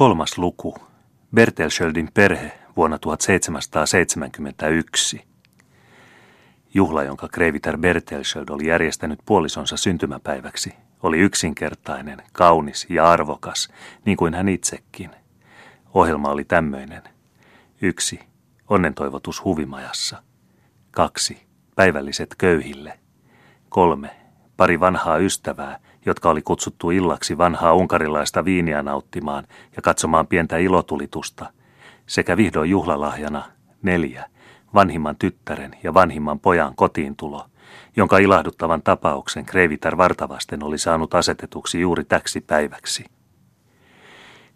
Kolmas luku. Bertelschöldin perhe vuonna 1771. Juhla, jonka Kreiviter Bertelschöld oli järjestänyt puolisonsa syntymäpäiväksi, oli yksinkertainen, kaunis ja arvokas, niin kuin hän itsekin. Ohjelma oli tämmöinen. Yksi. Onnentoivotus huvimajassa. Kaksi. Päivälliset köyhille. Kolme. Pari vanhaa ystävää, jotka oli kutsuttu illaksi vanhaa unkarilaista viiniä nauttimaan ja katsomaan pientä ilotulitusta, sekä vihdoin juhlalahjana neljä, vanhimman tyttären ja vanhimman pojan kotiintulo, jonka ilahduttavan tapauksen Kreivitar vartavasten oli saanut asetetuksi juuri täksi päiväksi.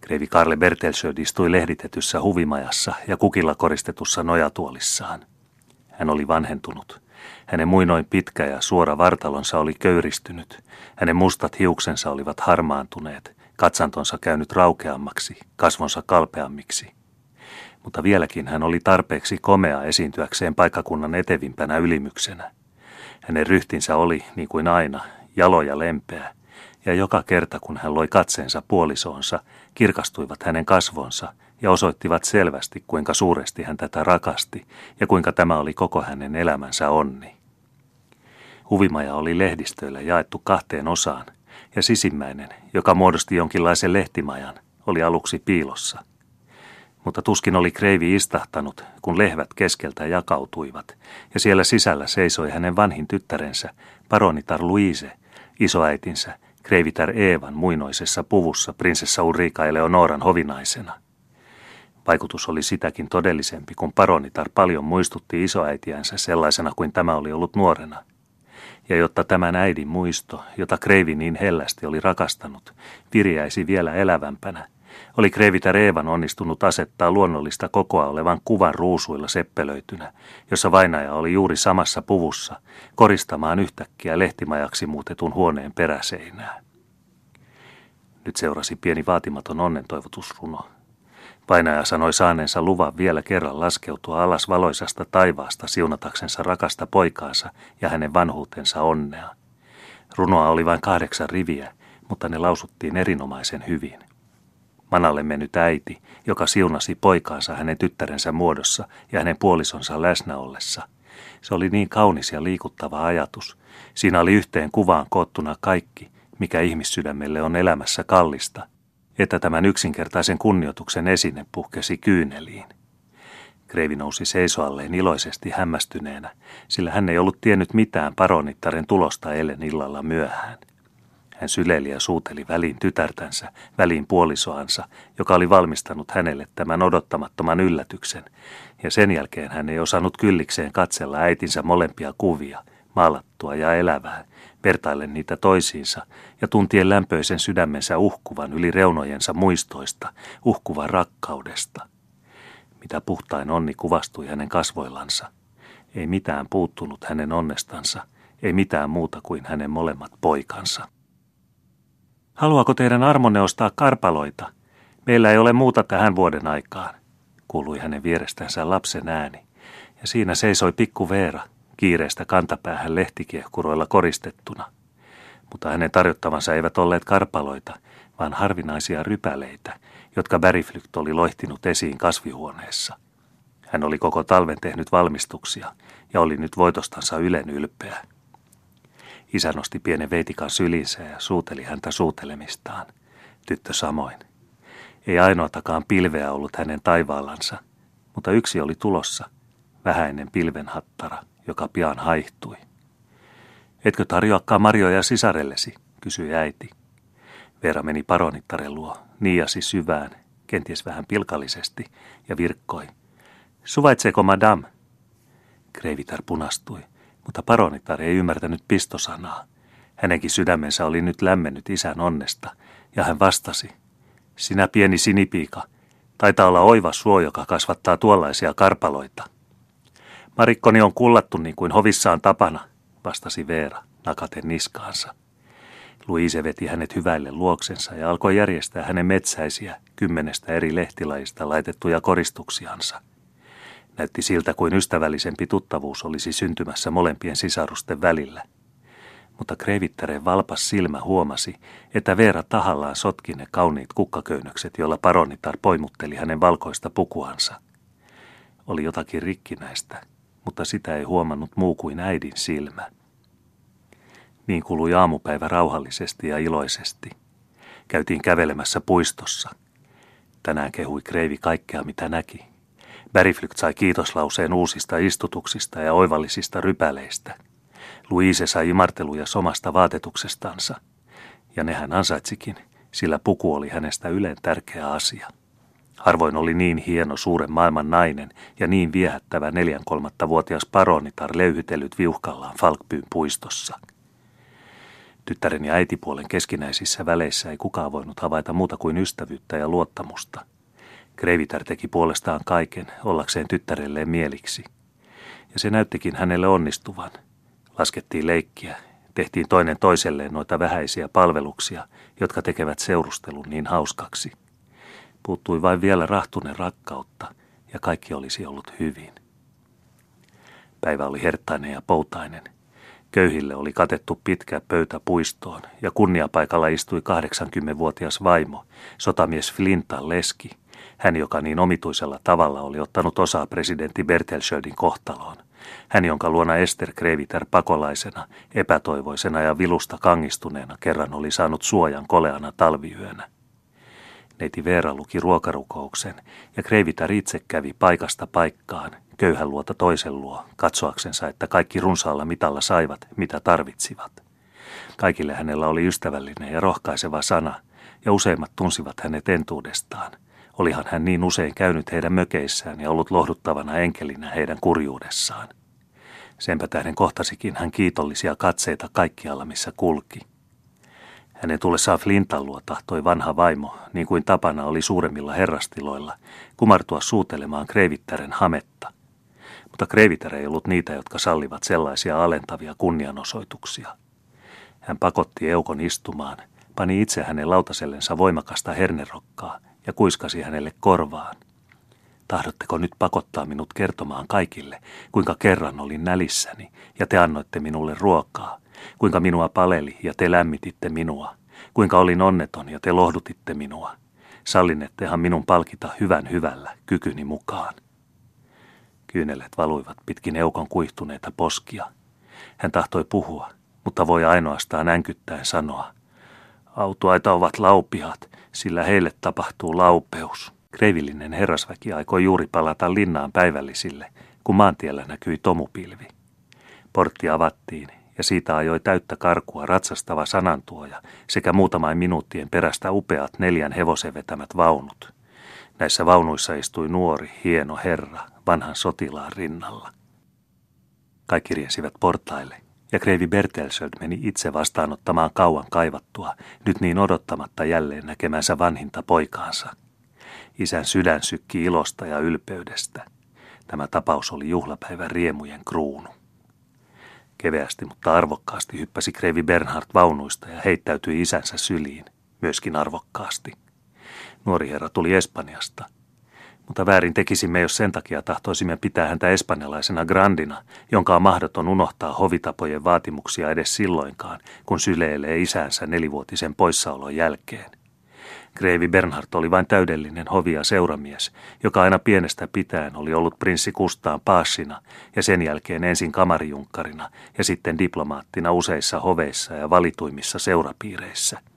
Kreivi Karle Bertelsöd istui lehditetyssä huvimajassa ja kukilla koristetussa nojatuolissaan. Hän oli vanhentunut. Hänen muinoin pitkä ja suora vartalonsa oli köyristynyt. Hänen mustat hiuksensa olivat harmaantuneet, katsantonsa käynyt raukeammaksi, kasvonsa kalpeammiksi. Mutta vieläkin hän oli tarpeeksi komea esiintyäkseen paikkakunnan etevimpänä ylimyksenä. Hänen ryhtinsä oli, niin kuin aina, jalo ja lempeä, ja joka kerta kun hän loi katseensa puolisoonsa, kirkastuivat hänen kasvonsa ja osoittivat selvästi, kuinka suuresti hän tätä rakasti ja kuinka tämä oli koko hänen elämänsä onni. Huvimaja oli lehdistöillä jaettu kahteen osaan, ja sisimmäinen, joka muodosti jonkinlaisen lehtimajan, oli aluksi piilossa. Mutta tuskin oli kreivi istahtanut, kun lehvät keskeltä jakautuivat, ja siellä sisällä seisoi hänen vanhin tyttärensä, paronitar Luise, isoäitinsä, kreivitar Eevan muinoisessa puvussa prinsessa Ulrika Eleonoran hovinaisena. Vaikutus oli sitäkin todellisempi, kun paronitar paljon muistutti isoäitiänsä sellaisena kuin tämä oli ollut nuorena – ja jotta tämän äidin muisto, jota Kreivi niin hellästi oli rakastanut, viriäisi vielä elävämpänä, oli Kreivitä Reevan onnistunut asettaa luonnollista kokoa olevan kuvan ruusuilla seppelöitynä, jossa vainaja oli juuri samassa puvussa, koristamaan yhtäkkiä lehtimajaksi muutetun huoneen peräseinää. Nyt seurasi pieni vaatimaton onnentoivotusruno, Painaja sanoi saaneensa luvan vielä kerran laskeutua alas valoisasta taivaasta siunataksensa rakasta poikaansa ja hänen vanhuutensa onnea. Runoa oli vain kahdeksan riviä, mutta ne lausuttiin erinomaisen hyvin. Manalle mennyt äiti, joka siunasi poikaansa hänen tyttärensä muodossa ja hänen puolisonsa läsnä ollessa. Se oli niin kaunis ja liikuttava ajatus. Siinä oli yhteen kuvaan koottuna kaikki, mikä ihmissydämelle on elämässä kallista, että tämän yksinkertaisen kunnioituksen esine puhkesi kyyneliin. Kreivi nousi seisoalleen iloisesti hämmästyneenä, sillä hän ei ollut tiennyt mitään paronittaren tulosta eilen illalla myöhään. Hän syleili ja suuteli väliin tytärtänsä, väliin puolisoansa, joka oli valmistanut hänelle tämän odottamattoman yllätyksen, ja sen jälkeen hän ei osannut kyllikseen katsella äitinsä molempia kuvia, maalattua ja elävää, vertaillen niitä toisiinsa ja tuntien lämpöisen sydämensä uhkuvan yli reunojensa muistoista, uhkuvan rakkaudesta. Mitä puhtain onni kuvastui hänen kasvoillansa. Ei mitään puuttunut hänen onnestansa, ei mitään muuta kuin hänen molemmat poikansa. Haluaako teidän armonne ostaa karpaloita? Meillä ei ole muuta tähän vuoden aikaan, kuului hänen vierestänsä lapsen ääni. Ja siinä seisoi pikku Veera, kiireestä kantapäähän lehtikiehkuroilla koristettuna. Mutta hänen tarjottavansa eivät olleet karpaloita, vaan harvinaisia rypäleitä, jotka Beriflykt oli loihtinut esiin kasvihuoneessa. Hän oli koko talven tehnyt valmistuksia ja oli nyt voitostansa ylen ylpeä. Isä nosti pienen veitikan sylinsä ja suuteli häntä suutelemistaan. Tyttö samoin. Ei ainoatakaan pilveä ollut hänen taivaallansa, mutta yksi oli tulossa, vähäinen pilvenhattara – joka pian haihtui. Etkö tarjoakaan marjoja sisarellesi, kysyi äiti. Veera meni paronittaren luo, niiasi syvään, kenties vähän pilkallisesti, ja virkkoi. Suvaitseeko madame? Kreivitar punastui, mutta paronitar ei ymmärtänyt pistosanaa. Hänenkin sydämensä oli nyt lämmennyt isän onnesta, ja hän vastasi. Sinä pieni sinipiika, taitaa olla oiva suo, joka kasvattaa tuollaisia karpaloita. Marikkoni on kullattu niin kuin hovissaan tapana, vastasi Veera, nakaten niskaansa. Luise veti hänet hyväille luoksensa ja alkoi järjestää hänen metsäisiä kymmenestä eri lehtilajista laitettuja koristuksiansa. Näytti siltä kuin ystävällisempi tuttavuus olisi syntymässä molempien sisarusten välillä. mutta Krevittären valpas silmä huomasi, että Veera tahallaan sotki ne kauniit kukkaköynnökset, joilla paronitar poimutteli hänen valkoista pukuansa. Oli jotakin rikkinäistä, mutta sitä ei huomannut muu kuin äidin silmä. Niin kului aamupäivä rauhallisesti ja iloisesti. Käytiin kävelemässä puistossa. Tänään kehui Kreivi kaikkea, mitä näki. Beriflykt sai kiitoslauseen uusista istutuksista ja oivallisista rypäleistä. Luise sai imarteluja somasta vaatetuksestansa. Ja nehän ansaitsikin, sillä puku oli hänestä yleen tärkeä asia. Harvoin oli niin hieno suuren maailman nainen ja niin viehättävä neljän kolmatta vuotias paronitar löyhytellyt viuhkallaan Falkbyyn puistossa. Tyttären ja äitipuolen keskinäisissä väleissä ei kukaan voinut havaita muuta kuin ystävyyttä ja luottamusta – Krevitar teki puolestaan kaiken ollakseen tyttärelleen mieliksi. Ja se näyttikin hänelle onnistuvan. Laskettiin leikkiä, tehtiin toinen toiselleen noita vähäisiä palveluksia, jotka tekevät seurustelun niin hauskaksi. Puuttui vain vielä rahtunen rakkautta, ja kaikki olisi ollut hyvin. Päivä oli herttainen ja poutainen. Köyhille oli katettu pitkä pöytä puistoon, ja kunniapaikalla istui 80-vuotias vaimo, sotamies Flintan leski – hän, joka niin omituisella tavalla oli ottanut osaa presidentti Bertelschöldin kohtaloon. Hän, jonka luona Ester Kreviter pakolaisena, epätoivoisena ja vilusta kangistuneena kerran oli saanut suojan koleana talviyönä. Neiti Veera luki ruokarukouksen ja Kreviter itse kävi paikasta paikkaan, köyhän luota toisen luo, katsoaksensa, että kaikki runsaalla mitalla saivat, mitä tarvitsivat. Kaikille hänellä oli ystävällinen ja rohkaiseva sana, ja useimmat tunsivat hänet entuudestaan. Olihan hän niin usein käynyt heidän mökeissään ja ollut lohduttavana enkelinä heidän kurjuudessaan. Senpä tähden kohtasikin hän kiitollisia katseita kaikkialla, missä kulki. Hänen tullessaan Flintan luo tahtoi vanha vaimo, niin kuin tapana oli suuremmilla herrastiloilla, kumartua suutelemaan Kreivittären hametta. Mutta Kreivitär ei ollut niitä, jotka sallivat sellaisia alentavia kunnianosoituksia. Hän pakotti Eukon istumaan, pani itse hänen lautasellensa voimakasta hernerokkaa – ja kuiskasi hänelle korvaan. Tahdotteko nyt pakottaa minut kertomaan kaikille, kuinka kerran olin nälissäni ja te annoitte minulle ruokaa, kuinka minua paleli ja te lämmititte minua, kuinka olin onneton ja te lohdutitte minua. Sallinettehan minun palkita hyvän hyvällä kykyni mukaan. Kyynelet valuivat pitkin eukon kuihtuneita poskia. Hän tahtoi puhua, mutta voi ainoastaan änkyttäen sanoa. Autuaita ovat laupiaat, sillä heille tapahtuu laupeus. Kreivillinen herrasväki aikoi juuri palata linnaan päivällisille, kun maantiellä näkyi tomupilvi. Portti avattiin ja siitä ajoi täyttä karkua ratsastava sanantuoja sekä muutamain minuuttien perästä upeat neljän hevosen vetämät vaunut. Näissä vaunuissa istui nuori, hieno herra vanhan sotilaan rinnalla. Kaikki riesivät portaille ja Kreivi Bertelsöld meni itse vastaanottamaan kauan kaivattua, nyt niin odottamatta jälleen näkemänsä vanhinta poikaansa. Isän sydän sykki ilosta ja ylpeydestä. Tämä tapaus oli juhlapäivän riemujen kruunu. Keveästi, mutta arvokkaasti hyppäsi Kreivi Bernhard vaunuista ja heittäytyi isänsä syliin, myöskin arvokkaasti. Nuori herra tuli Espanjasta – mutta väärin tekisimme, jos sen takia tahtoisimme pitää häntä espanjalaisena grandina, jonka on mahdoton unohtaa hovitapojen vaatimuksia edes silloinkaan, kun syleilee isänsä nelivuotisen poissaolon jälkeen. Kreivi Bernhard oli vain täydellinen hovi- ja seuramies, joka aina pienestä pitäen oli ollut prinssi Kustaan paassina ja sen jälkeen ensin kamarijunkkarina ja sitten diplomaattina useissa hoveissa ja valituimmissa seurapiireissä –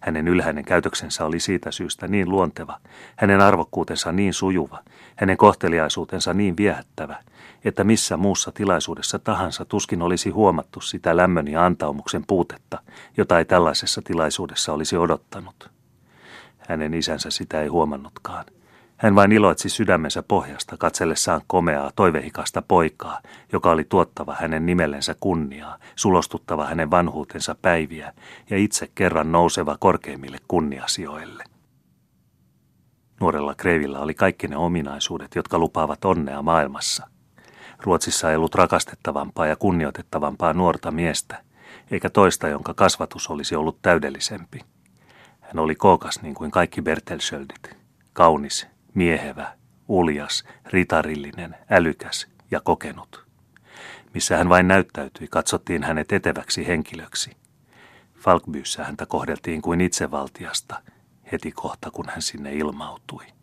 hänen ylhäinen käytöksensä oli siitä syystä niin luonteva, hänen arvokkuutensa niin sujuva, hänen kohteliaisuutensa niin viehättävä, että missä muussa tilaisuudessa tahansa tuskin olisi huomattu sitä lämmön ja antaumuksen puutetta, jota ei tällaisessa tilaisuudessa olisi odottanut. Hänen isänsä sitä ei huomannutkaan. Hän vain iloitsi sydämensä pohjasta katsellessaan komeaa, toivehikasta poikaa, joka oli tuottava hänen nimellensä kunniaa, sulostuttava hänen vanhuutensa päiviä ja itse kerran nouseva korkeimmille kunniasijoille. Nuorella Kreivillä oli kaikki ne ominaisuudet, jotka lupaavat onnea maailmassa. Ruotsissa ei ollut rakastettavampaa ja kunnioitettavampaa nuorta miestä, eikä toista, jonka kasvatus olisi ollut täydellisempi. Hän oli kookas niin kuin kaikki Bertelschöldit, kaunis miehevä, uljas, ritarillinen, älykäs ja kokenut. Missä hän vain näyttäytyi, katsottiin hänet eteväksi henkilöksi. Falkbyyssä häntä kohdeltiin kuin itsevaltiasta heti kohta, kun hän sinne ilmautui.